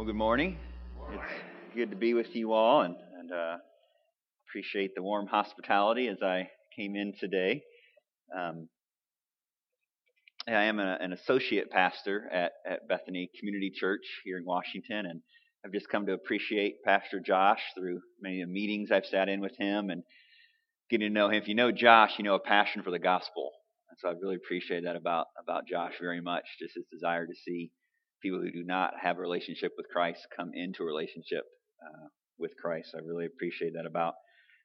Well, good morning. It's good to be with you all, and, and uh, appreciate the warm hospitality as I came in today. Um, I am a, an associate pastor at, at Bethany Community Church here in Washington, and I've just come to appreciate Pastor Josh through many of the meetings I've sat in with him and getting to know him. If you know Josh, you know a passion for the gospel, and so I really appreciate that about about Josh very much. Just his desire to see people who do not have a relationship with Christ come into a relationship uh, with Christ. I really appreciate that about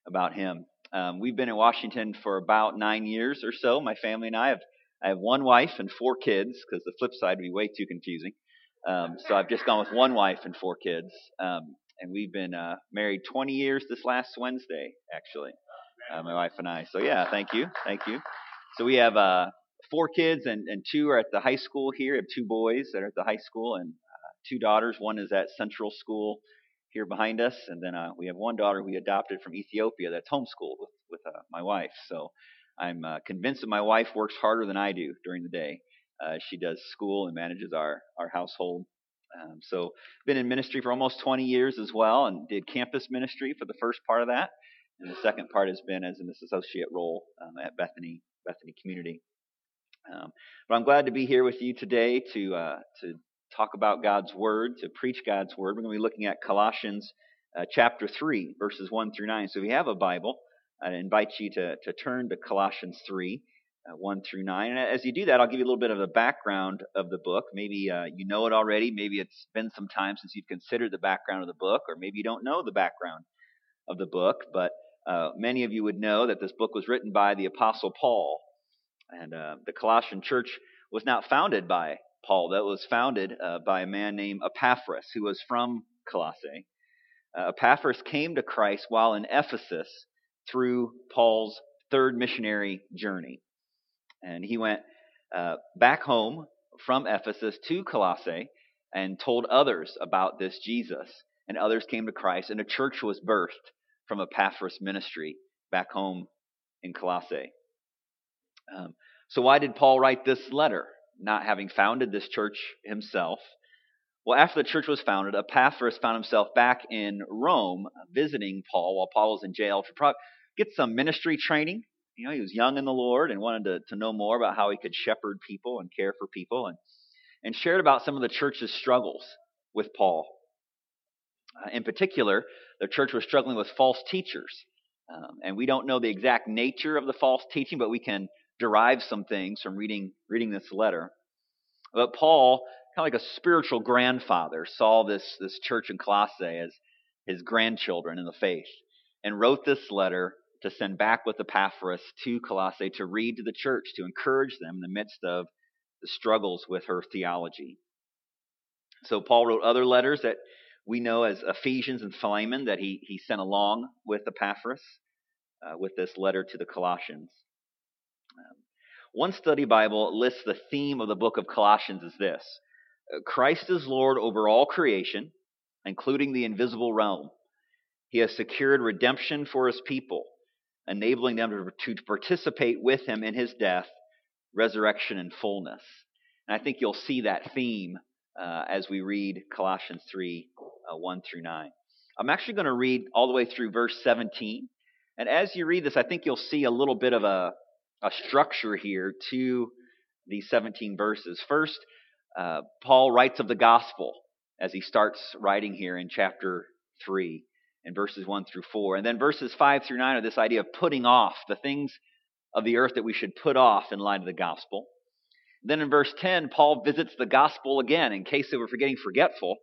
about him. Um, we've been in Washington for about nine years or so. My family and I have I have one wife and four kids because the flip side would be way too confusing. Um, so I've just gone with one wife and four kids, um, and we've been uh, married 20 years this last Wednesday, actually, uh, my wife and I. So yeah, thank you, thank you. So we have uh, four kids, and, and two are at the high school here. I have two boys that are at the high school, and uh, two daughters. One is at Central School here behind us, and then uh, we have one daughter we adopted from Ethiopia that's homeschooled with with uh, my wife. So I'm uh, convinced that my wife works harder than I do during the day. Uh, she does school and manages our our household. Um, so been in ministry for almost 20 years as well, and did campus ministry for the first part of that, and the second part has been as an associate role um, at Bethany Bethany Community. Um, but I'm glad to be here with you today to uh, to talk about God's word, to preach God's word. We're going to be looking at Colossians uh, chapter three, verses one through nine. So if you have a Bible, I invite you to to turn to Colossians three. Uh, 1 through 9. And as you do that, I'll give you a little bit of the background of the book. Maybe uh, you know it already. Maybe it's been some time since you've considered the background of the book, or maybe you don't know the background of the book. But uh, many of you would know that this book was written by the Apostle Paul. And uh, the Colossian church was not founded by Paul, that was founded uh, by a man named Epaphras, who was from Colossae. Uh, Epaphras came to Christ while in Ephesus through Paul's third missionary journey. And he went uh, back home from Ephesus to Colossae and told others about this Jesus. And others came to Christ, and a church was birthed from Epaphras' ministry back home in Colossae. Um, so, why did Paul write this letter, not having founded this church himself? Well, after the church was founded, Epaphras found himself back in Rome visiting Paul while Paul was in jail to get some ministry training. You know, he was young in the Lord and wanted to, to know more about how he could shepherd people and care for people, and, and shared about some of the church's struggles with Paul. Uh, in particular, the church was struggling with false teachers. Um, and we don't know the exact nature of the false teaching, but we can derive some things from reading reading this letter. But Paul, kind of like a spiritual grandfather, saw this this church in Colossae as his grandchildren in the faith, and wrote this letter to send back with Epaphras to Colossae to read to the church to encourage them in the midst of the struggles with her theology. So Paul wrote other letters that we know as Ephesians and Philemon that he, he sent along with Epaphras uh, with this letter to the Colossians. One study Bible lists the theme of the book of Colossians as this Christ is Lord over all creation, including the invisible realm. He has secured redemption for his people, enabling them to, to participate with him in his death, resurrection, and fullness. And I think you'll see that theme uh, as we read Colossians 3 uh, 1 through 9. I'm actually going to read all the way through verse 17. And as you read this, I think you'll see a little bit of a, a structure here to these 17 verses. First, uh, Paul writes of the gospel as he starts writing here in chapter 3 in verses 1 through 4. And then verses 5 through 9 are this idea of putting off the things of the earth that we should put off in light of the gospel. Then in verse 10, Paul visits the gospel again. In case they were forgetting forgetful,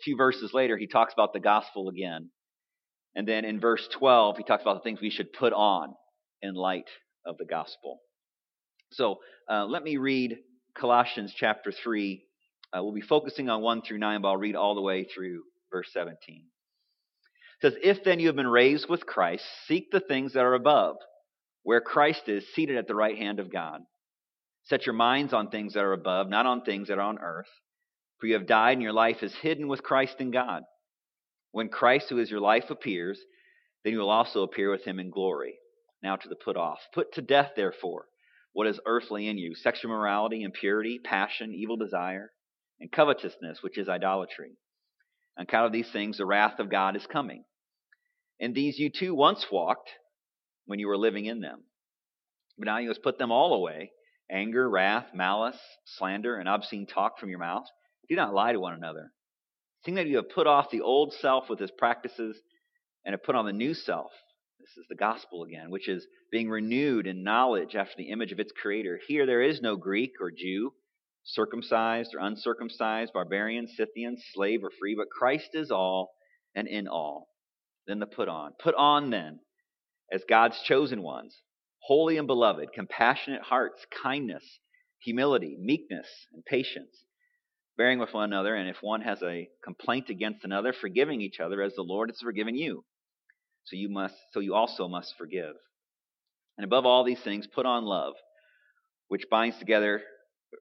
a few verses later, he talks about the gospel again. And then in verse 12, he talks about the things we should put on in light of the gospel. So uh, let me read Colossians chapter 3. Uh, we'll be focusing on 1 through 9, but I'll read all the way through verse 17. It says, If then you have been raised with Christ, seek the things that are above, where Christ is seated at the right hand of God. Set your minds on things that are above, not on things that are on earth. For you have died, and your life is hidden with Christ in God. When Christ, who is your life, appears, then you will also appear with him in glory. Now to the put off. Put to death, therefore, what is earthly in you sexual morality, impurity, passion, evil desire, and covetousness, which is idolatry. On account of these things, the wrath of God is coming. And these you too once walked when you were living in them. But now you must put them all away anger, wrath, malice, slander, and obscene talk from your mouth. Do not lie to one another. Seeing that you have put off the old self with its practices and have put on the new self. This is the gospel again, which is being renewed in knowledge after the image of its creator. Here there is no Greek or Jew, circumcised or uncircumcised, barbarian, Scythian, slave or free, but Christ is all and in all. Then the put on. Put on then, as God's chosen ones, holy and beloved, compassionate hearts, kindness, humility, meekness, and patience, bearing with one another, and if one has a complaint against another, forgiving each other as the Lord has forgiven you. So you must so you also must forgive. And above all these things, put on love, which binds together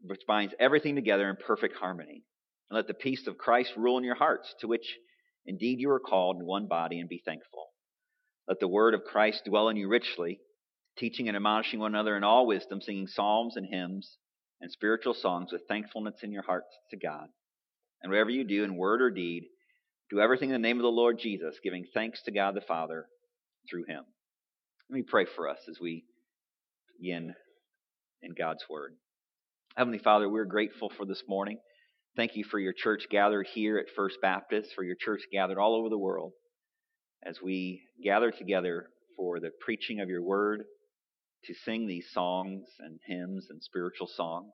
which binds everything together in perfect harmony. And let the peace of Christ rule in your hearts, to which indeed you are called in one body, and be thankful. Let the word of Christ dwell in you richly, teaching and admonishing one another in all wisdom, singing psalms and hymns and spiritual songs with thankfulness in your hearts to God. And whatever you do in word or deed, do everything in the name of the Lord Jesus, giving thanks to God the Father through him. Let me pray for us as we begin in God's word. Heavenly Father, we're grateful for this morning. Thank you for your church gathered here at First Baptist, for your church gathered all over the world as we gather together for the preaching of your word, to sing these songs and hymns and spiritual songs,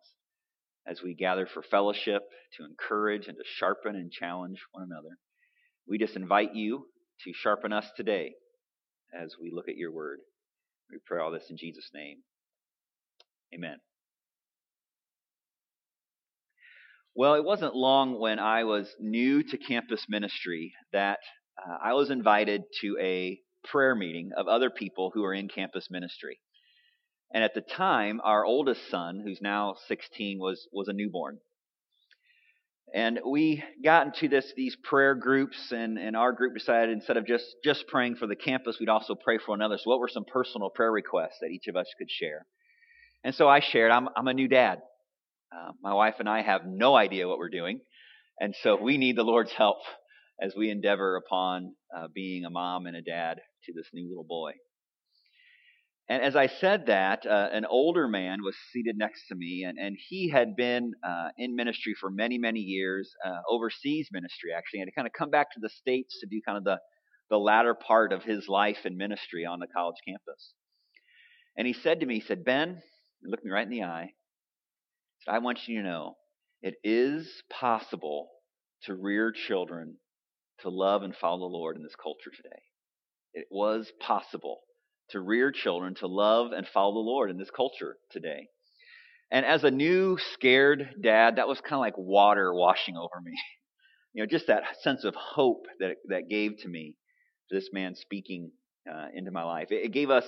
as we gather for fellowship, to encourage and to sharpen and challenge one another. We just invite you to sharpen us today as we look at your word. We pray all this in Jesus' name. Amen. Well, it wasn't long when I was new to campus ministry that uh, I was invited to a prayer meeting of other people who are in campus ministry. And at the time, our oldest son, who's now 16, was, was a newborn. And we got into this these prayer groups, and, and our group decided instead of just, just praying for the campus, we'd also pray for another. So, what were some personal prayer requests that each of us could share? And so I shared, I'm, I'm a new dad. Uh, my wife and I have no idea what we're doing, and so we need the Lord's help as we endeavor upon uh, being a mom and a dad to this new little boy. And as I said that, uh, an older man was seated next to me, and, and he had been uh, in ministry for many, many years, uh, overseas ministry actually, and to kind of come back to the States to do kind of the, the latter part of his life in ministry on the college campus. And he said to me, he said, Ben, he looked me right in the eye, said, I want you to know it is possible to rear children to love and follow the Lord in this culture today. It was possible to rear children to love and follow the Lord in this culture today. And as a new scared dad, that was kind of like water washing over me. You know, just that sense of hope that that gave to me, this man speaking uh, into my life. It, it gave us,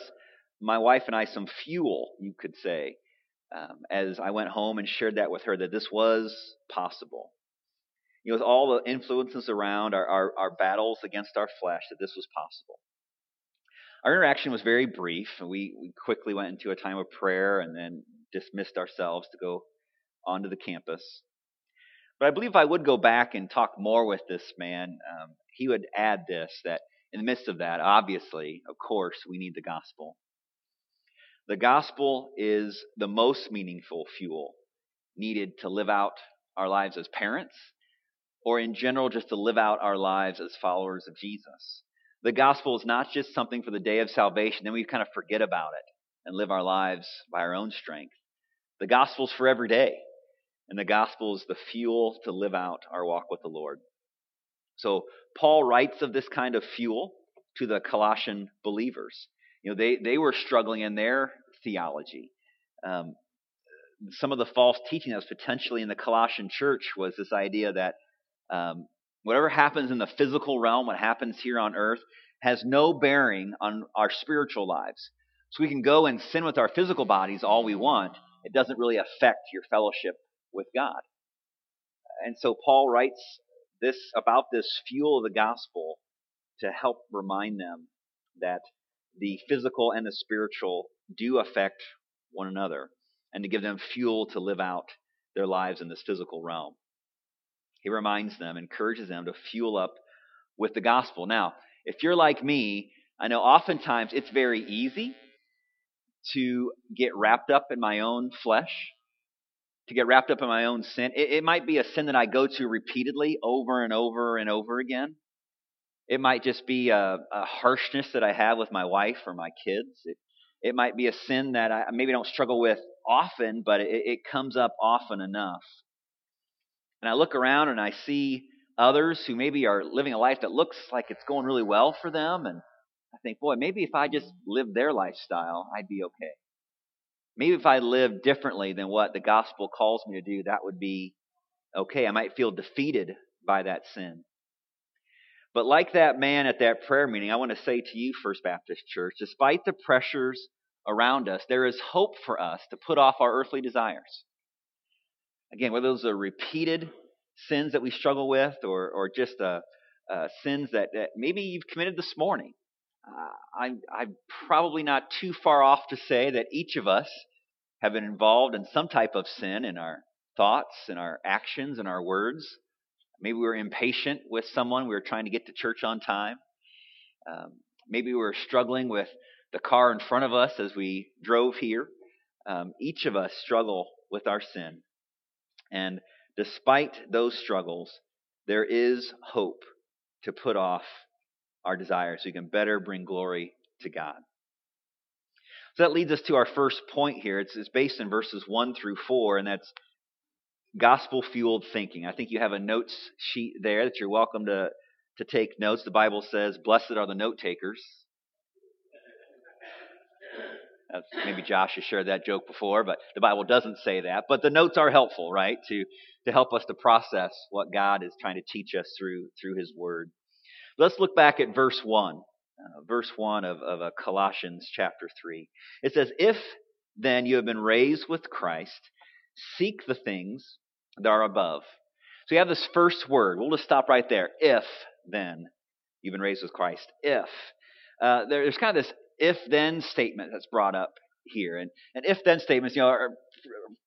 my wife and I, some fuel, you could say, um, as I went home and shared that with her that this was possible. You know, with all the influences around our, our, our battles against our flesh, that this was possible. Our interaction was very brief. We, we quickly went into a time of prayer and then dismissed ourselves to go onto the campus. But I believe if I would go back and talk more with this man, um, he would add this that in the midst of that, obviously, of course, we need the gospel. The gospel is the most meaningful fuel needed to live out our lives as parents, or in general, just to live out our lives as followers of Jesus. The gospel is not just something for the day of salvation, then we kind of forget about it and live our lives by our own strength. The gospel is for every day, and the gospel is the fuel to live out our walk with the Lord. So, Paul writes of this kind of fuel to the Colossian believers. You know, they, they were struggling in their theology. Um, some of the false teaching that was potentially in the Colossian church was this idea that um, whatever happens in the physical realm, what happens here on earth, has no bearing on our spiritual lives. So we can go and sin with our physical bodies all we want. It doesn't really affect your fellowship with God. And so Paul writes this about this fuel of the gospel to help remind them that the physical and the spiritual do affect one another and to give them fuel to live out their lives in this physical realm. He reminds them, encourages them to fuel up with the gospel. Now, if you're like me, I know oftentimes it's very easy to get wrapped up in my own flesh, to get wrapped up in my own sin. It, it, might be a sin that I go to repeatedly over and over and over again. It might just be a, a harshness that I have with my wife or my kids. It, it might be a sin that I maybe don't struggle with often, but it, it comes up often enough. And I look around and I see others who maybe are living a life that looks like it's going really well for them. And I think, boy, maybe if I just lived their lifestyle, I'd be okay. Maybe if I lived differently than what the gospel calls me to do, that would be okay. I might feel defeated by that sin. But like that man at that prayer meeting, I want to say to you, First Baptist Church, despite the pressures around us, there is hope for us to put off our earthly desires. Again, whether those are repeated sins that we struggle with or, or just uh, uh, sins that, that, maybe you've committed this morning. Uh, I'm, I'm probably not too far off to say that each of us have been involved in some type of sin in our thoughts and our actions and our words. Maybe we were impatient with someone. We were trying to get to church on time. Um, maybe we were struggling with the car in front of us as we drove here. Um, each of us struggle with our sin. And despite those struggles, there is hope to put off our desires so we can better bring glory to God. So that leads us to our first point here. It's, it's based in verses 1 through 4, and that's gospel fueled thinking. I think you have a notes sheet there that you're welcome to, to take notes. The Bible says, Blessed are the note takers. That's, maybe Josh has shared that joke before, but the Bible doesn't say that. But the notes are helpful, right, to, to help us to process what God is trying to teach us through, through His Word. Let's look back at verse 1, uh, verse 1 of, of uh, Colossians chapter 3. It says, If then you have been raised with Christ, seek the things that are above. So you have this first word. We'll just stop right there. If then you've been raised with Christ. If. Uh, there's kind of this if then statement that's brought up here. And, and if then statements, you know, are,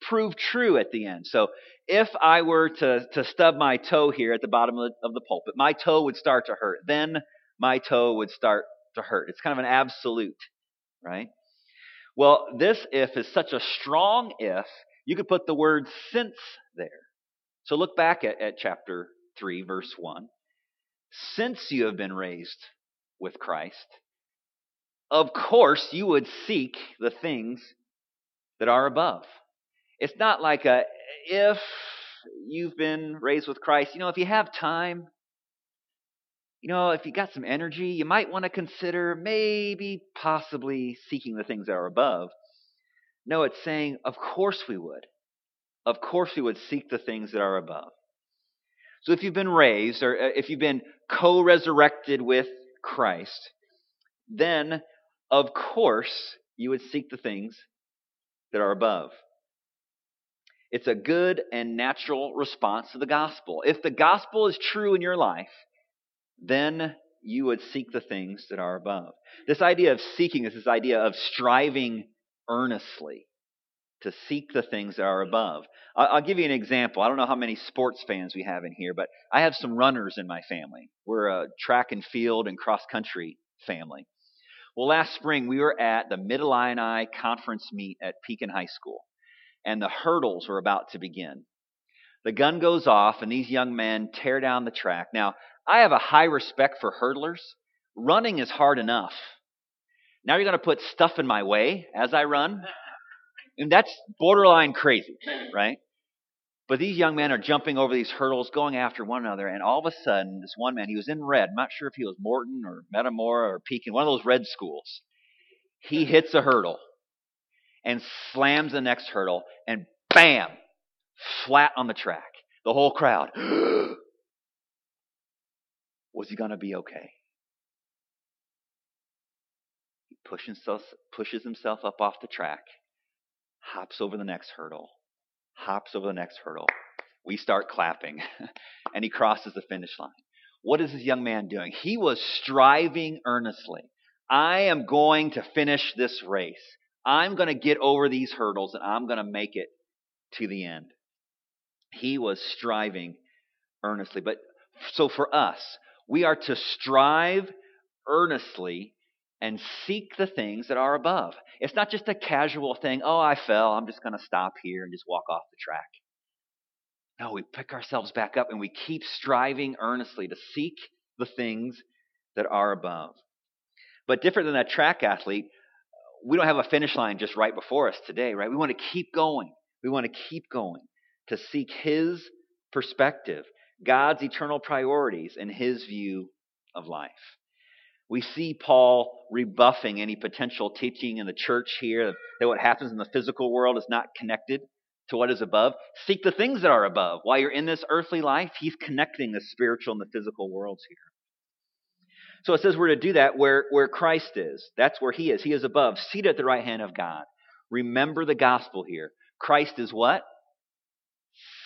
prove true at the end. So if I were to, to stub my toe here at the bottom of the, of the pulpit, my toe would start to hurt. Then my toe would start to hurt. It's kind of an absolute, right? Well, this if is such a strong if, you could put the word since there. So look back at, at chapter 3, verse 1. Since you have been raised with Christ, of course you would seek the things that are above. It's not like a if you've been raised with Christ, you know, if you have time, you know, if you got some energy, you might want to consider maybe possibly seeking the things that are above. No, it's saying, of course we would. Of course we would seek the things that are above. So if you've been raised, or uh, if you've been co resurrected with Christ, then of course, you would seek the things that are above. It's a good and natural response to the gospel. If the gospel is true in your life, then you would seek the things that are above. This idea of seeking is this idea of striving earnestly to seek the things that are above. I'll give you an example. I don't know how many sports fans we have in here, but I have some runners in my family. We're a track and field and cross country family. Well, last spring we were at the Mid Illini conference meet at Pekin High School, and the hurdles were about to begin. The gun goes off, and these young men tear down the track. Now, I have a high respect for hurdlers. Running is hard enough. Now you're going to put stuff in my way as I run? And that's borderline crazy, right? But these young men are jumping over these hurdles, going after one another, and all of a sudden, this one man, he was in red. I'm not sure if he was Morton or Metamora or Pekin, one of those red schools. He hits a hurdle and slams the next hurdle, and bam, flat on the track. The whole crowd. was he going to be okay? He pushes himself, pushes himself up off the track, hops over the next hurdle, hops over the next hurdle. We start clapping, and he crosses the finish line. What is this young man doing? He was striving earnestly. I am going to finish this race. I'm going to get over these hurdles and I'm going to make it to the end. He was striving earnestly. But so for us, we are to strive earnestly and seek the things that are above. It's not just a casual thing, oh, I fell, I'm just going to stop here and just walk off the track. No, we pick ourselves back up and we keep striving earnestly to seek the things that are above. But different than that track athlete, we don't have a finish line just right before us today, right? We want to keep going. We want to keep going to seek His perspective, God's eternal priorities, and His view of life. We see Paul rebuffing any potential teaching in the church here that what happens in the physical world is not connected to what is above. Seek the things that are above. While you're in this earthly life, he's connecting the spiritual and the physical worlds here. So it says we're to do that where, where Christ is. That's where he is. He is above, seated at the right hand of God. Remember the gospel here. Christ is what?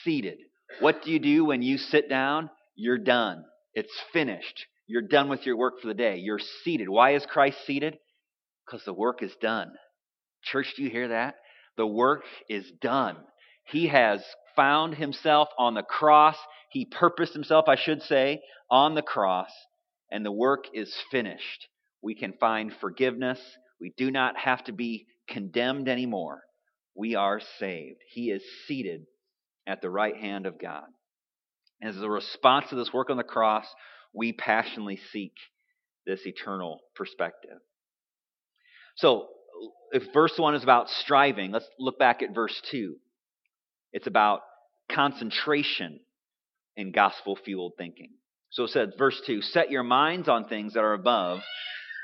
Seated. What do you do when you sit down? You're done. It's finished. You're done with your work for the day. You're seated. Why is Christ seated? Because the work is done. Church, do you hear that? The work is done. He has found himself on the cross. He purposed himself, I should say, on the cross, and the work is finished. We can find forgiveness. We do not have to be condemned anymore. We are saved. He is seated at the right hand of God. As a response to this work on the cross, we passionately seek this eternal perspective. So, if verse 1 is about striving, let's look back at verse 2. It's about concentration in gospel fueled thinking. So it says, verse 2 Set your minds on things that are above,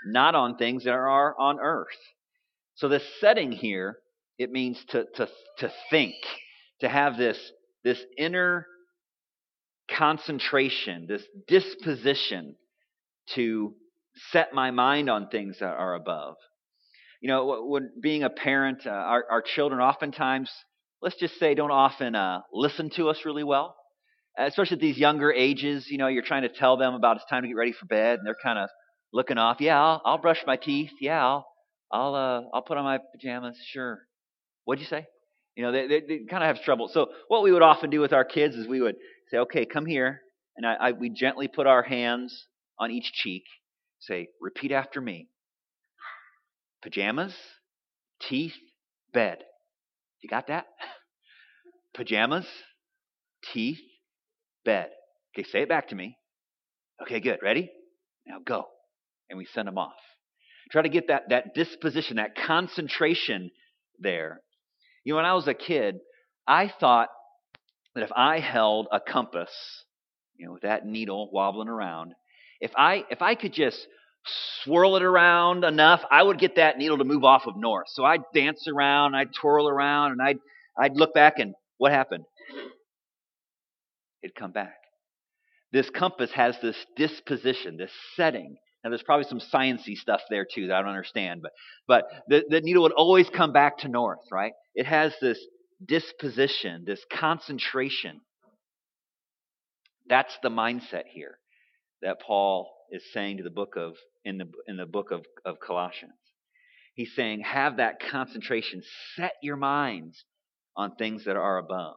not on things that are on earth. So this setting here, it means to, to, to think, to have this, this inner concentration, this disposition to set my mind on things that are above. You know, when being a parent, uh, our, our children oftentimes, let's just say, don't often uh, listen to us really well. Especially at these younger ages, you know, you're trying to tell them about it's time to get ready for bed, and they're kind of looking off. Yeah, I'll, I'll brush my teeth. Yeah, I'll, I'll, uh, I'll put on my pajamas. Sure. What'd you say? You know, they, they, they kind of have trouble. So what we would often do with our kids is we would say, okay, come here. And I, I, we gently put our hands on each cheek, say, repeat after me pajamas, teeth, bed. You got that? Pajamas, teeth, bed. Okay, say it back to me. Okay, good. Ready? Now go. And we send them off. Try to get that, that disposition, that concentration there. You know, when I was a kid, I thought that if I held a compass, you know, with that needle wobbling around, if I if I could just swirl it around enough, I would get that needle to move off of north. So I'd dance around, I'd twirl around, and I'd I'd look back and what happened? It'd come back. This compass has this disposition, this setting. Now there's probably some sciency stuff there too that I don't understand, but but the, the needle would always come back to north, right? It has this disposition, this concentration. That's the mindset here that Paul is saying to the book of in the in the book of, of Colossians. He's saying, have that concentration, set your minds on things that are above.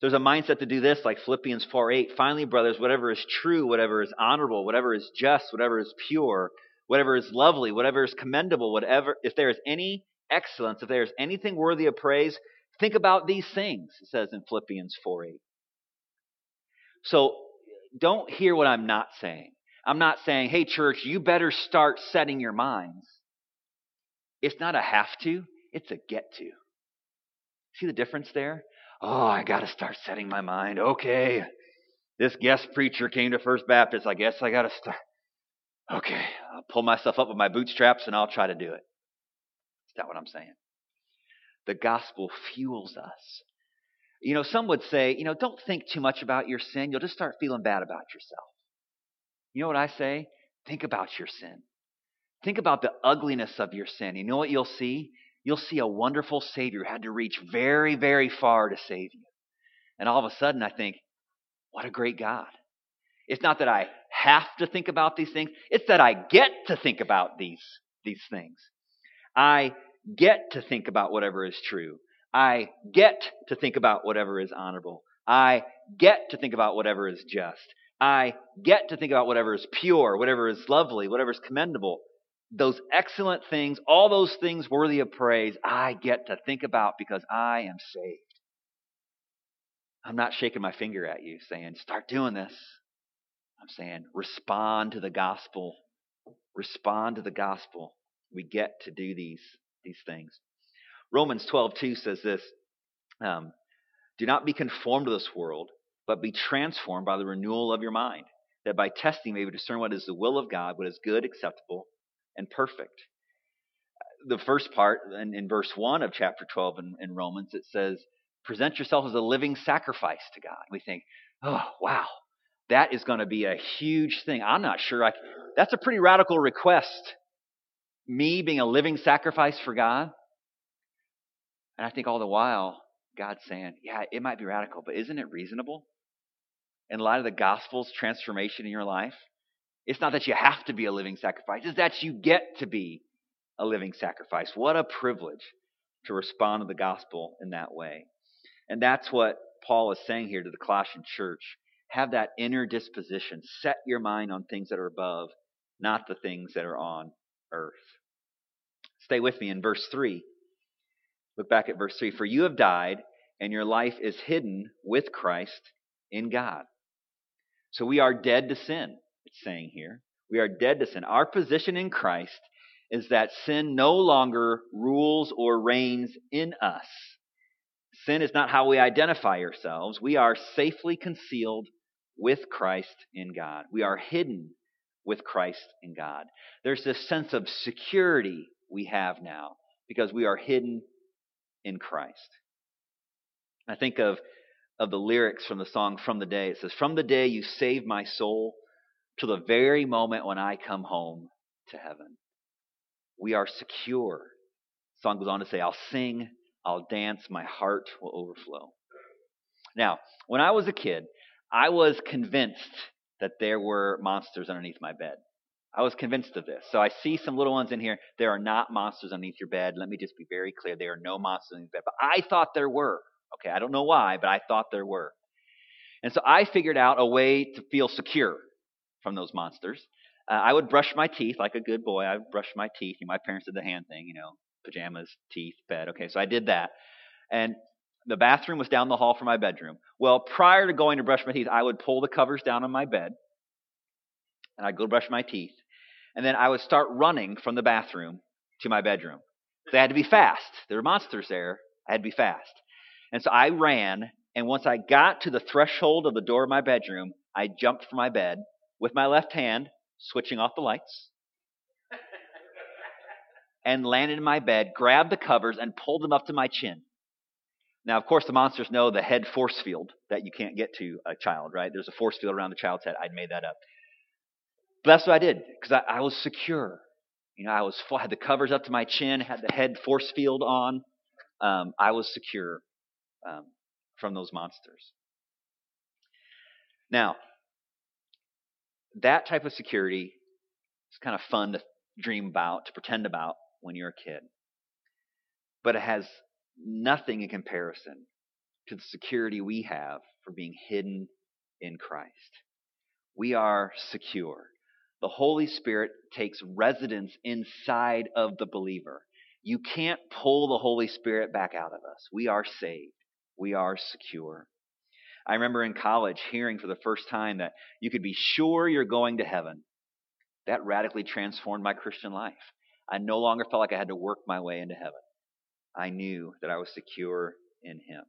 There's a mindset to do this, like Philippians 4 8. Finally, brothers, whatever is true, whatever is honorable, whatever is just, whatever is pure, whatever is lovely, whatever is commendable, whatever, if there is any excellence, if there is anything worthy of praise, Think about these things, it says in Philippians 4 8. So don't hear what I'm not saying. I'm not saying, hey, church, you better start setting your minds. It's not a have to, it's a get to. See the difference there? Oh, I got to start setting my mind. Okay, this guest preacher came to First Baptist. I guess I got to start. Okay, I'll pull myself up with my bootstraps and I'll try to do it. Is that what I'm saying? The gospel fuels us. You know, some would say, you know, don't think too much about your sin. You'll just start feeling bad about yourself. You know what I say? Think about your sin. Think about the ugliness of your sin. You know what you'll see? You'll see a wonderful Savior who had to reach very, very far to save you. And all of a sudden, I think, what a great God. It's not that I have to think about these things, it's that I get to think about these, these things. I get to think about whatever is true. I get to think about whatever is honorable. I get to think about whatever is just. I get to think about whatever is pure, whatever is lovely, whatever is commendable. Those excellent things, all those things worthy of praise, I get to think about because I am saved. I'm not shaking my finger at you saying, start doing this. I'm saying, respond to the gospel. Respond to the gospel. We get to do these, these things. Romans 12:2 says this um, Do not be conformed to this world, but be transformed by the renewal of your mind, that by testing may discern what is the will of God, what is good, acceptable, and perfect. The first part, in, in verse 1 of chapter 12 in, in Romans, it says, Present yourself as a living sacrifice to God. We think, oh, wow, that is going to be a huge thing. I'm not sure I. That's a pretty radical request. Me being a living sacrifice for God. And I think all the while, God's saying, yeah, it might be radical, but isn't it reasonable? In light of the gospel's transformation in your life, it's not that you have to be a living sacrifice, it's that you get to be a living sacrifice. What a privilege to respond to the gospel in that way. And that's what Paul is saying here to the Colossian church. Have that inner disposition. Set your mind on things that are above, not the things that are on earth. Stay with me in verse 3. Look back at verse 3. For you have died, and your life is hidden with Christ in God. So we are dead to sin, it's saying here. We are dead to sin. Our position in Christ is that sin no longer rules or reigns in us. Sin is not how we identify ourselves. We are safely concealed with Christ in God. We are hidden with Christ in God. There's this sense of security we have now because we are hidden in Christ. I think of, of the lyrics from the song From the Day. It says, From the day you saved my soul to the very moment when I come home to heaven. We are secure. The song goes on to say, I'll sing, I'll dance, my heart will overflow. Now, when I was a kid, I was convinced that there were monsters underneath my bed. I was convinced of this. So I see some little ones in here. There are not monsters underneath your bed. Let me just be very clear. There are no monsters underneath your bed. But I thought there were. Okay, I don't know why, but I thought there were. And so I figured out a way to feel secure from those monsters. Uh, I would brush my teeth like a good boy. I would brush my teeth. My parents did the hand thing, you know, pajamas, teeth, bed. Okay, so I did that. And the bathroom was down the hall from my bedroom. Well, prior to going to brush my teeth, I would pull the covers down on my bed and I'd go brush my teeth. And then I would start running from the bathroom to my bedroom. So I had to be fast. There were monsters there. I had to be fast. And so I ran, and once I got to the threshold of the door of my bedroom, I jumped from my bed with my left hand, switching off the lights, and landed in my bed, grabbed the covers, and pulled them up to my chin. Now, of course, the monsters know the head force field that you can't get to a child, right? There's a force field around the child's head. I'd made that up. But that's what I did because I, I, was secure. You know, I was had the covers up to my chin, had the head force field on. Um, I was secure um, from those monsters. Now, that type of security is kind of fun to dream about, to pretend about when you're a kid. But it has nothing in comparison to the security we have for being hidden in Christ. We are secure. The Holy Spirit takes residence inside of the believer. You can't pull the Holy Spirit back out of us. We are saved. We are secure. I remember in college hearing for the first time that you could be sure you're going to heaven. That radically transformed my Christian life. I no longer felt like I had to work my way into heaven. I knew that I was secure in Him.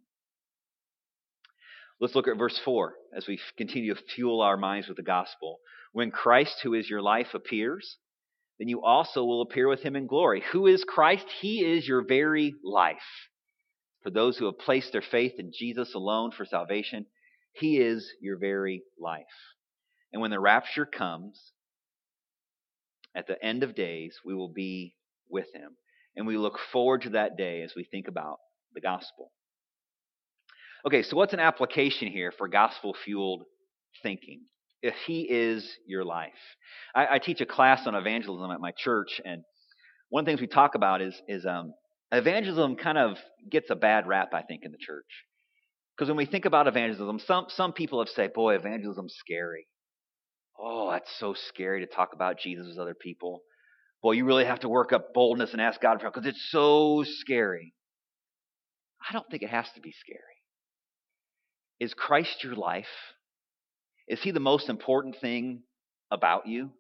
Let's look at verse 4 as we continue to fuel our minds with the gospel. When Christ, who is your life, appears, then you also will appear with him in glory. Who is Christ? He is your very life. For those who have placed their faith in Jesus alone for salvation, he is your very life. And when the rapture comes, at the end of days, we will be with him. And we look forward to that day as we think about the gospel. Okay, so what's an application here for gospel fueled thinking? If he is your life. I, I, teach a class on evangelism at my church, and one of the things we talk about is, is um, evangelism kind of gets a bad rap, I think, in the church. Because when we think about evangelism, some, some people have said, boy, evangelism's scary. Oh, that's so scary to talk about Jesus with other people. Boy, you really have to work up boldness and ask God for help because it's so scary. I don't think it has to be scary. Is Christ your life? Is he the most important thing about you?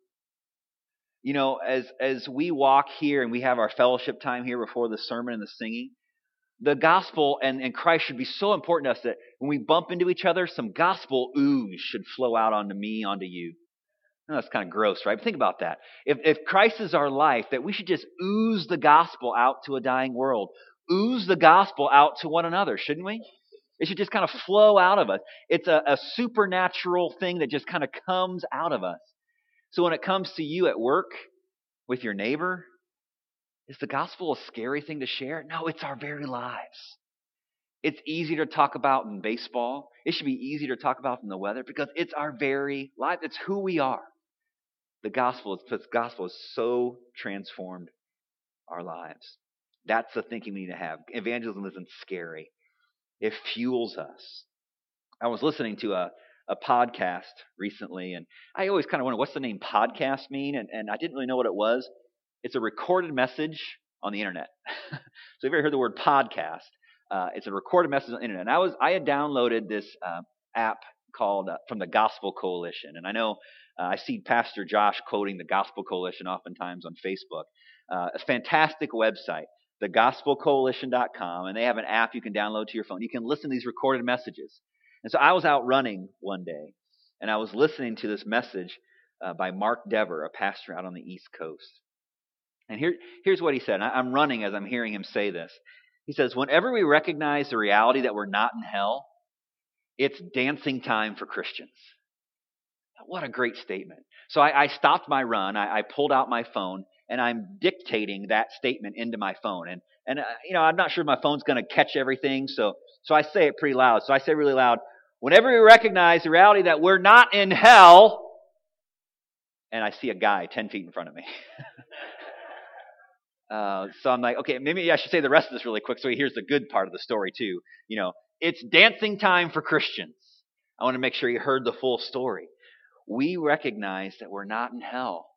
You know, as as we walk here and we have our fellowship time here before the sermon and the singing, the gospel and, and Christ should be so important to us that when we bump into each other, some gospel ooze should flow out onto me, onto you. that's kind of gross, right? But think about that. If, if Christ is our life, that we should just ooze the gospel out to a dying world, ooze the gospel out to one another, shouldn't we? It should just kind of flow out of us. It's a, a supernatural thing that just kind of comes out of us. So when it comes to you at work, with your neighbor, is the gospel a scary thing to share? No, it's our very lives. It's easy to talk about in baseball. It should be easy to talk about in the weather because it's our very life. It's who we are. The gospel is the gospel has so transformed our lives. That's the thinking we need to have. Evangelism isn't scary. It fuels us. I was listening to a, a podcast recently, and I always kind of wonder what's the name podcast mean, and, and I didn't really know what it was. It's a recorded message on the internet. so if you ever heard the word podcast, uh, it's a recorded message on the internet. And I was I had downloaded this uh, app called uh, from the Gospel Coalition, and I know uh, I see Pastor Josh quoting the Gospel Coalition oftentimes on Facebook. Uh, a fantastic website, thegospelcoalition.com, and they have an app you can download to your phone. You can listen to these recorded messages. And so I was out running one day, and I was listening to this message uh, by Mark Dever, a pastor out on the East Coast. And here, here's what he said. I'm running as I'm hearing him say this. He says, Whenever we recognize the reality that we're not in hell, it's dancing time for Christians. What a great statement. So I, I stopped my run, I, I, pulled out my phone, and I'm dictating that statement into my phone. And, and uh, you know, I'm not sure my phone's going to catch everything, so, so I say it pretty loud. So I say really loud, Whenever we recognize the reality that we're not in hell, and I see a guy 10 feet in front of me. Uh, so I'm like, okay, maybe I should say the rest of this really quick so he hears the good part of the story too. You know, it's dancing time for Christians. I want to make sure he heard the full story. We recognize that we're not in hell.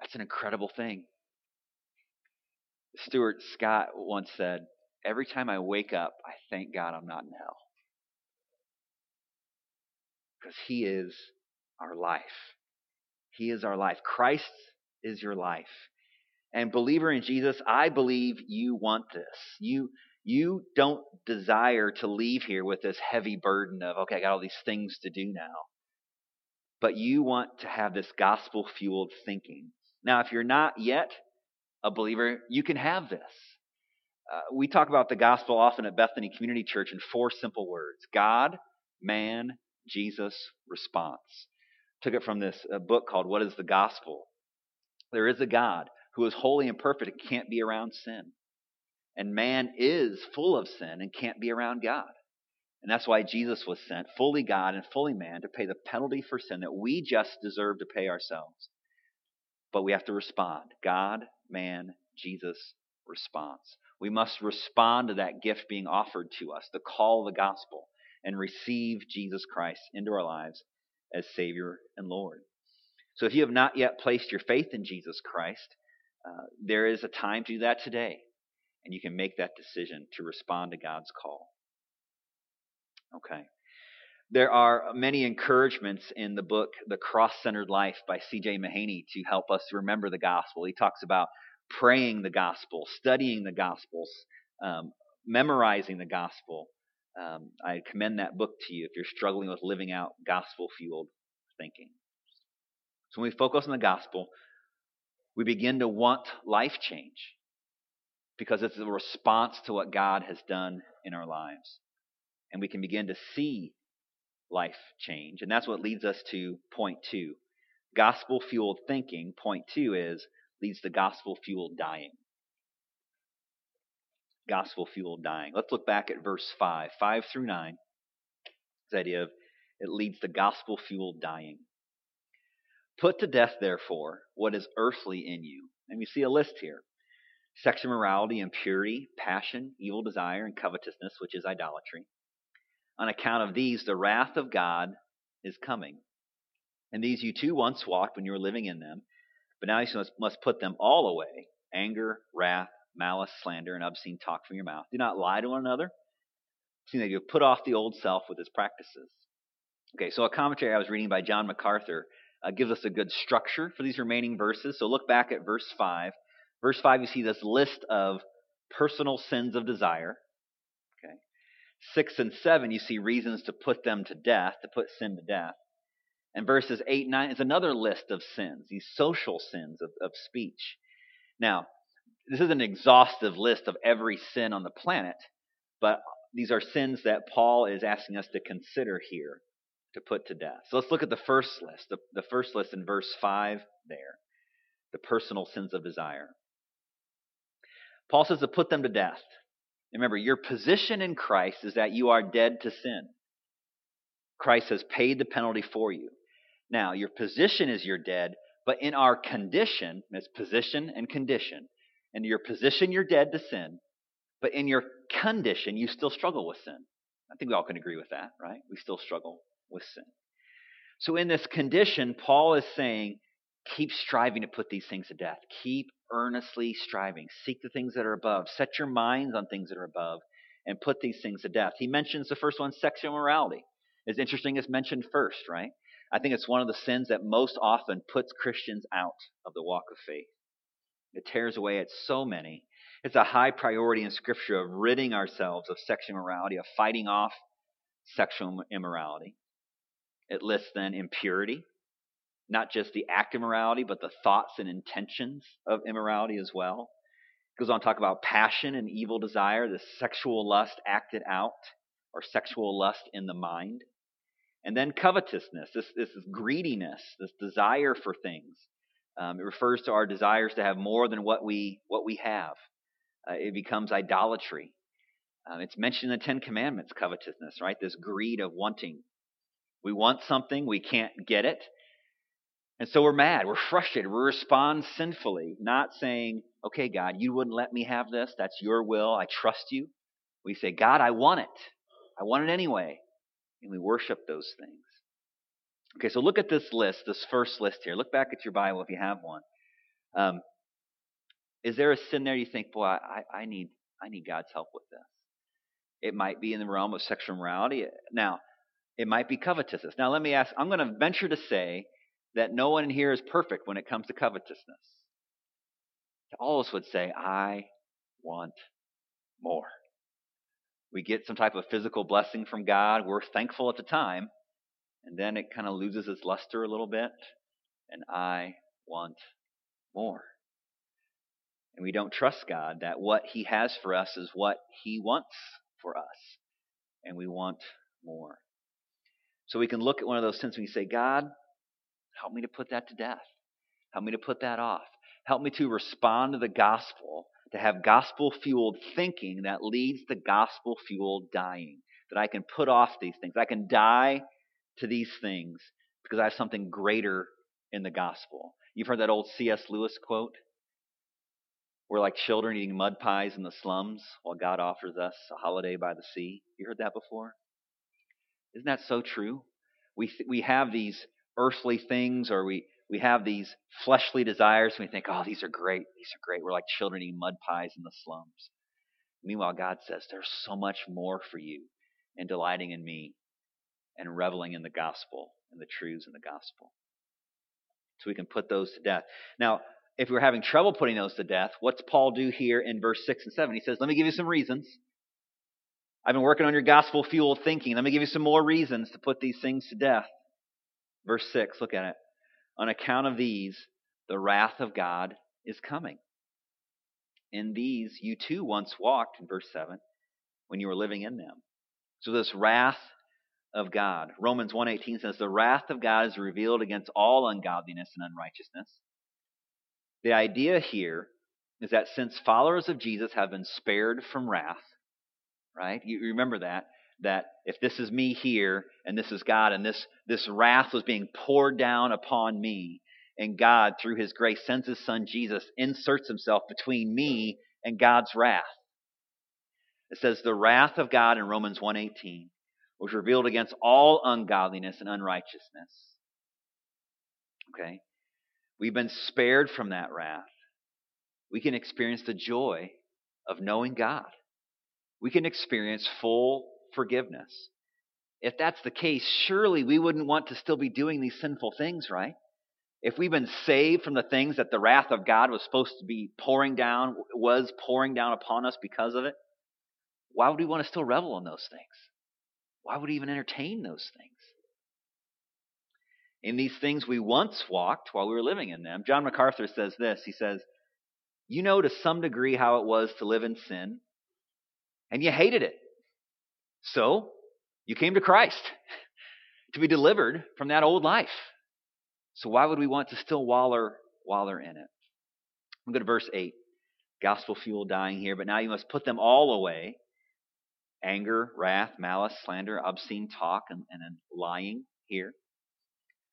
That's an incredible thing. Stuart Scott once said, Every time I wake up, I thank God I'm not in hell. Because He is our life. He is our life. Christ is your life. And believer in Jesus, I believe you want this. You you don't desire to leave here with this heavy burden of, okay, I got all these things to do now. But you want to have this gospel fueled thinking. Now, if you're not yet a believer, you can have this. Uh, we talk about the gospel often at Bethany Community Church in four simple words God, man, Jesus, response. Took it from this uh, book called What is the Gospel? There is a God who is holy and perfect and can't be around sin. And man is full of sin and can't be around God. And that's why Jesus was sent, fully God and fully man, to pay the penalty for sin that we just deserve to pay ourselves. But we have to respond God, man, Jesus, response. We must respond to that gift being offered to us, the call of the gospel, and receive Jesus Christ into our lives as Savior and Lord. So if you have not yet placed your faith in Jesus Christ, uh, there is a time to do that today, and you can make that decision to respond to God's call. Okay. There are many encouragements in the book, The Cross Centered Life by C.J. Mahaney, to help us remember the gospel. He talks about praying the gospel, studying the gospels, um, memorizing the gospel. Um, I commend that book to you if you're struggling with living out gospel fueled thinking. So when we focus on the gospel, we begin to want life change because it's a response to what God has done in our lives. And we can begin to see life change. And that's what leads us to point two. Gospel fueled thinking, point two is, leads to gospel fueled dying. Gospel fueled dying. Let's look back at verse 5, 5 through 9. This idea of it leads to gospel fueled dying. Put to death, therefore, what is earthly in you. And we see a list here sexual morality, impurity, passion, evil desire, and covetousness, which is idolatry. On account of these, the wrath of God is coming. And these you too once walked when you were living in them, but now you must, must put them all away anger, wrath, malice, slander, and obscene talk from your mouth. Do not lie to one another, seeing that you have put off the old self with its practices. Okay, so a commentary I was reading by John MacArthur uh, gives us a good structure for these remaining verses. So look back at verse 5. Verse 5, you see this list of personal sins of desire. Okay. 6 and 7, you see reasons to put them to death, to put sin to death. And verses 8 and 9 is another list of sins, these social sins of, of speech. Now, this is an exhaustive list of every sin on the planet, but these are sins that Paul is asking us to consider here to put to death. So let's look at the first list, the, the first list in verse 5 there the personal sins of desire. Paul says to put them to death. Remember, your position in Christ is that you are dead to sin. Christ has paid the penalty for you. Now, your position is you're dead, but in our condition, it's position and condition. In your position, you're dead to sin, but in your condition, you still struggle with sin. I think we all can agree with that, right? We still struggle with sin. So, in this condition, Paul is saying, keep striving to put these things to death. Keep earnestly striving. Seek the things that are above. Set your minds on things that are above and put these things to death. He mentions the first one, sexual morality. It's interesting it's mentioned first, right? I think it's one of the sins that most often puts Christians out of the walk of faith. It tears away at so many. It's a high priority in Scripture of ridding ourselves of sexual immorality, of fighting off sexual immorality. It lists then impurity, not just the act of immorality, but the thoughts and intentions of immorality as well. It goes on to talk about passion and evil desire, the sexual lust acted out, or sexual lust in the mind. And then covetousness, this, this is greediness, this desire for things. Um, it refers to our desires to have more than what we what we have. Uh, it becomes idolatry. Um, it's mentioned in the Ten Commandments, covetousness, right? This greed of wanting. We want something, we can't get it, and so we're mad, we're frustrated, we respond sinfully, not saying, okay, God, you wouldn't let me have this. That's your will. I trust you. We say, God, I want it. I want it anyway. And we worship those things. Okay, so look at this list, this first list here. Look back at your Bible if you have one. Um, is there a sin there you think, boy, I, I need I need God's help with this? It might be in the realm of sexual morality. Now, it might be covetousness. Now, let me ask. I'm going to venture to say that no one in here is perfect when it comes to covetousness. All of us would say, I want more. We get some type of physical blessing from God. We're thankful at the time. And then it kind of loses its luster a little bit. And I want more. And we don't trust God that what He has for us is what He wants for us. And we want more. So we can look at one of those sins and we say, God, Help me to put that to death. Help me to put that off. Help me to respond to the gospel, to have gospel fueled thinking that leads to gospel fueled dying. That I can put off these things. I can die to these things because I have something greater in the gospel. You've heard that old C.S. Lewis quote? We're like children eating mud pies in the slums while God offers us a holiday by the sea. You heard that before? Isn't that so true? We, th- we have these earthly things or we, we have these fleshly desires and we think, oh, these are great. These are great. We're like children eating mud pies in the slums. Meanwhile, God says, there's so much more for you in delighting in me and reveling in the gospel and the truths in the gospel. So we can put those to death. Now, if we're having trouble putting those to death, what's Paul do here in verse 6 and 7? He says, Let me give you some reasons. I've been working on your gospel fueled thinking. Let me give you some more reasons to put these things to death. Verse 6, look at it. On account of these, the wrath of God is coming. In these you too once walked, in verse 7, when you were living in them. So this wrath of God. Romans 1:18 says the wrath of God is revealed against all ungodliness and unrighteousness. The idea here is that since followers of Jesus have been spared from wrath, right? You remember that that if this is me here and this is God and this, this wrath was being poured down upon me, and God, through his grace, sends his son Jesus, inserts himself between me and God's wrath. It says the wrath of God in Romans 1:18 was revealed against all ungodliness and unrighteousness. Okay? We've been spared from that wrath. We can experience the joy of knowing God. We can experience full forgiveness. If that's the case, surely we wouldn't want to still be doing these sinful things, right? If we've been saved from the things that the wrath of God was supposed to be pouring down, was pouring down upon us because of it, why would we want to still revel in those things? Why would we even entertain those things? In these things we once walked while we were living in them. John MacArthur says this. He says, You know to some degree how it was to live in sin, and you hated it. So you came to Christ to be delivered from that old life. So why would we want to still waller, waller in it? I'm going to verse 8. Gospel fuel dying here, but now you must put them all away anger, wrath, malice, slander, obscene talk, and, and lying here.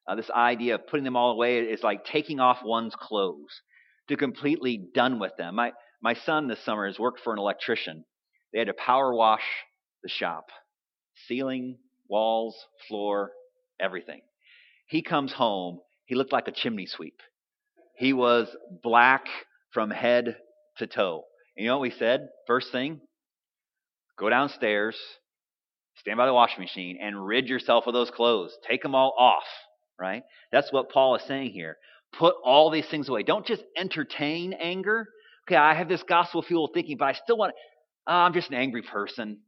Uh, this idea of putting them all away is like taking off one's clothes to completely done with them. My, my son this summer has worked for an electrician. They had to power wash the shop ceiling, walls, floor, everything. He comes home he looked like a chimney sweep. He was black from head to toe. And you know what we said? First thing, go downstairs, stand by the washing machine, and rid yourself of those clothes. Take them all off, right? That's what Paul is saying here. Put all these things away. Don't just entertain anger. Okay, I have this gospel fuel thinking, but I still want. Oh, I'm just an angry person.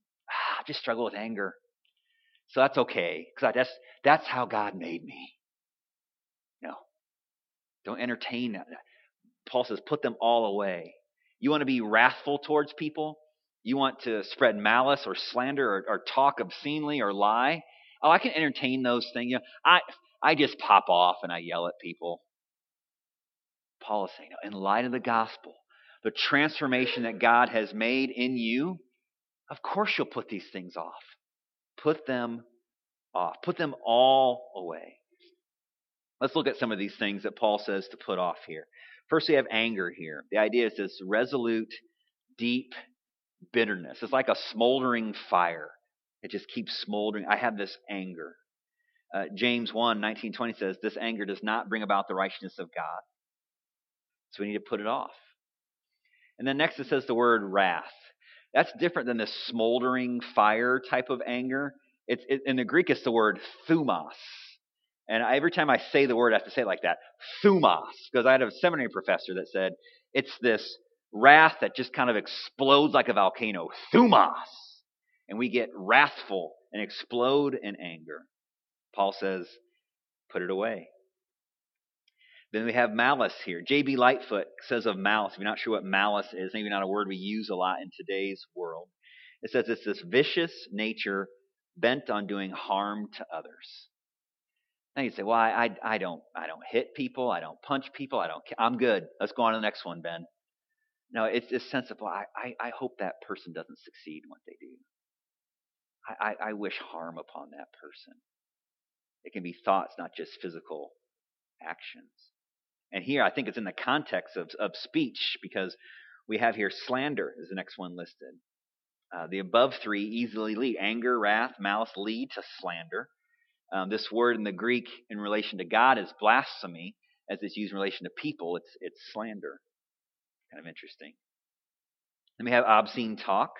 Just struggle with anger. So that's okay, because that's that's how God made me. No. Don't entertain that. Paul says, put them all away. You want to be wrathful towards people? You want to spread malice or slander or, or talk obscenely or lie? Oh, I can entertain those things. You know, I I just pop off and I yell at people. Paul is saying, in light of the gospel, the transformation that God has made in you, of course you'll put these things off. Put them off. Put them all away. Let's look at some of these things that Paul says to put off here. First, we have anger here. The idea is this resolute, deep bitterness. It's like a smoldering fire. It just keeps smoldering. I have this anger. Uh, James 1 19 20 says, This anger does not bring about the righteousness of God. So we need to put it off. And then next it says the word wrath. That's different than this smoldering fire type of anger. It's, it, in the Greek, it's the word thumos. And every time I say the word, I have to say it like that thumos. Because I had a seminary professor that said it's this wrath that just kind of explodes like a volcano. Thumos. And we get wrathful and explode in anger. Paul says, put it away. Then we have malice here. J.B. Lightfoot says of malice, if you're not sure what malice is, maybe not a word we use a lot in today's world. It says it's this vicious nature bent on doing harm to others. Now you say, "Well, I, I, I don't, I don't hit people. I don't punch people. I don't. I'm good. Let's go on to the next one, Ben." No, it's this sense of, well, I, I, I hope that person doesn't succeed in what they do. I, I, I wish harm upon that person. It can be thoughts, not just physical actions. And here, I think it's in the context of, of speech because we have here slander is the next one listed. Uh, the above three easily lead anger, wrath, malice lead to slander. Um, this word in the Greek in relation to God is blasphemy, as it's used in relation to people. It's it's slander. Kind of interesting. Then we have obscene talk,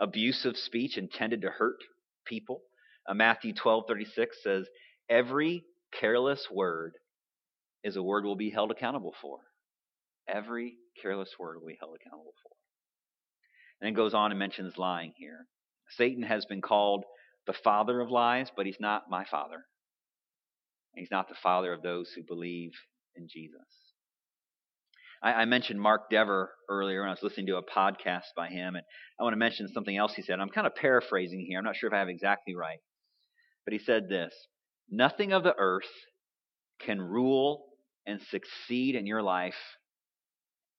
abusive speech intended to hurt people. Uh, Matthew twelve thirty six says, "Every careless word is a word we'll be held accountable for. Every careless word will be held accountable for." And then goes on and mentions lying here. Satan has been called the father of lies, but he's not my father. He's not the father of those who believe in Jesus. I, I mentioned Mark Dever earlier when I was listening to a podcast by him, and I want to mention something else he said. I'm kind of paraphrasing here. I'm not sure if I have exactly right. But he said this Nothing of the earth can rule and succeed in your life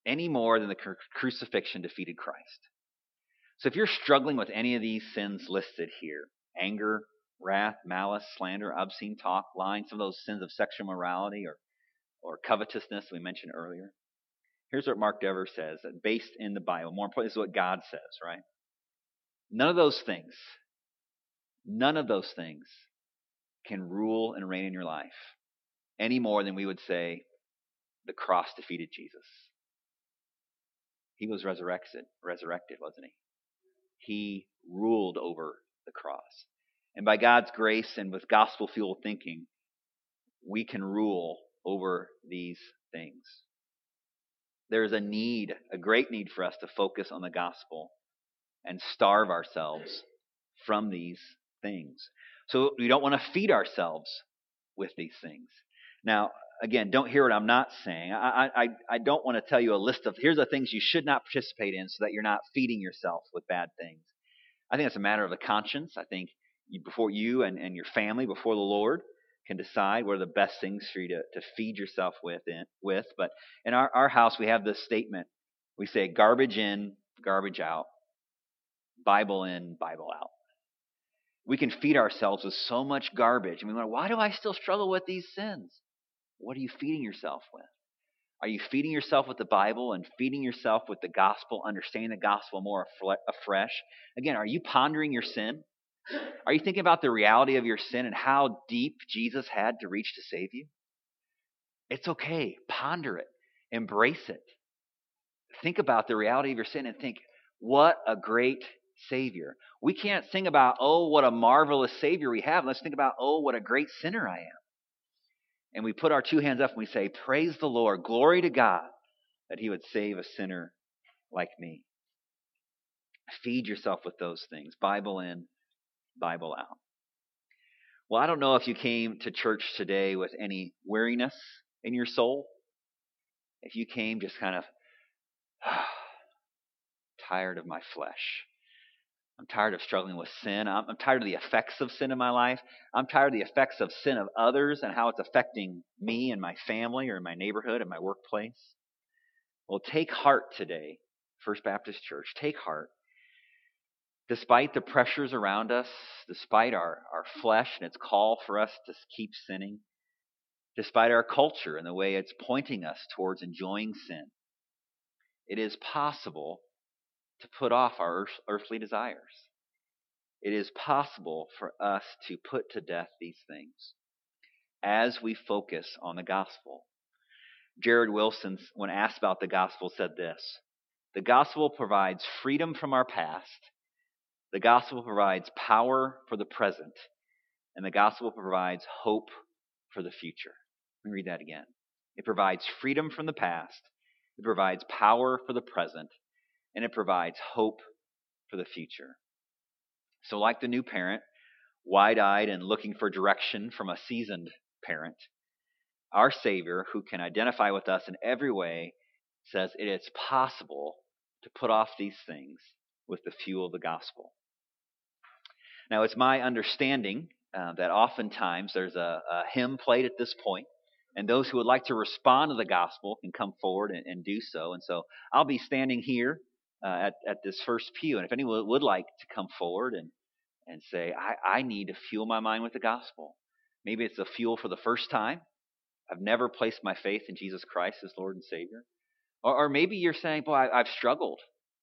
any more than the crucifixion defeated Christ. So if you're struggling with any of these sins listed here, anger, wrath, malice, slander, obscene talk, lying, some of those sins of sexual morality or, or covetousness we mentioned earlier. Here's what Mark Dever says, uh, based in the Bible. More importantly, this is what God says, right? None of those things None of those things can rule and reign in your life any more than we would say the cross defeated Jesus. He was resurrected, resurrected, wasn't he? He ruled over the cross. And by God's grace and with gospel fueled thinking, we can rule over these things. There is a need, a great need for us to focus on the gospel and starve ourselves from these things. So we don't want to feed ourselves with these things. Now, again, don't hear what I'm not saying. I, I, I don't want to tell you a list of here's the things you should not participate in so that you're not feeding yourself with bad things. I think it's a matter of the conscience. I think you, before you and, and your family, before the Lord, can decide what are the best things for you to, to feed yourself with, in, with. But in our, our house, we have this statement. We say garbage in, garbage out, Bible in, Bible out. We can feed ourselves with so much garbage. I mean, why do I still struggle with these sins? What are you feeding yourself with? Are you feeding yourself with the Bible and feeding yourself with the gospel, understanding the gospel more afresh? Again, are you pondering your sin? Are you thinking about the reality of your sin and how deep Jesus had to reach to save you? It's okay. Ponder it, embrace it. Think about the reality of your sin and think, what a great Savior. We can't sing about, oh, what a marvelous Savior we have. Let's think about, oh, what a great sinner I am. And we put our two hands up and we say, Praise the Lord, glory to God that He would save a sinner like me. Feed yourself with those things Bible in, Bible out. Well, I don't know if you came to church today with any weariness in your soul. If you came just kind of tired of my flesh. I'm tired of struggling with sin. I'm, I'm, tired of the effects of sin in my life. I'm tired of the effects of sin of others and how it's affecting me and my family or my neighborhood and my workplace. Well, take heart today, First Baptist Church. Take heart despite the pressures around us, despite our, our flesh and its call for us to keep sinning, despite our culture and the way it's pointing us towards enjoying sin, it is possible to put off our earthly desires. It is possible for us to put to death these things as we focus on the gospel. Jared Wilson, when asked about the gospel, said this The gospel provides freedom from our past the gospel provides power for the present, and the gospel provides hope for the future. Let me read that again. It provides freedom from the past, it provides power for the present, and it provides hope for the future. So, like the new parent, wide eyed and looking for direction from a seasoned parent, our Savior, who can identify with us in every way, says it is possible to put off these things with the fuel of the gospel. Now, it's my understanding uh, that oftentimes there's a, a, hymn played at this point, and those who would like to respond to the gospel can come forward and, and do so. And so I'll be standing here uh, at, at this first pew, and if anyone would like to come forward and, and say, I, I need to fuel my mind with the gospel, maybe it's a fuel for the first time. I've never placed my faith in Jesus Christ as Lord and Savior. Or, or maybe you're saying, Boy, I, I've struggled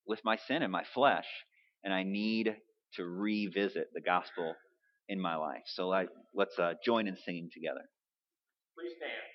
with my sin and my flesh, and I need to revisit the gospel in my life. So I, let's uh, join in singing together. Please stand.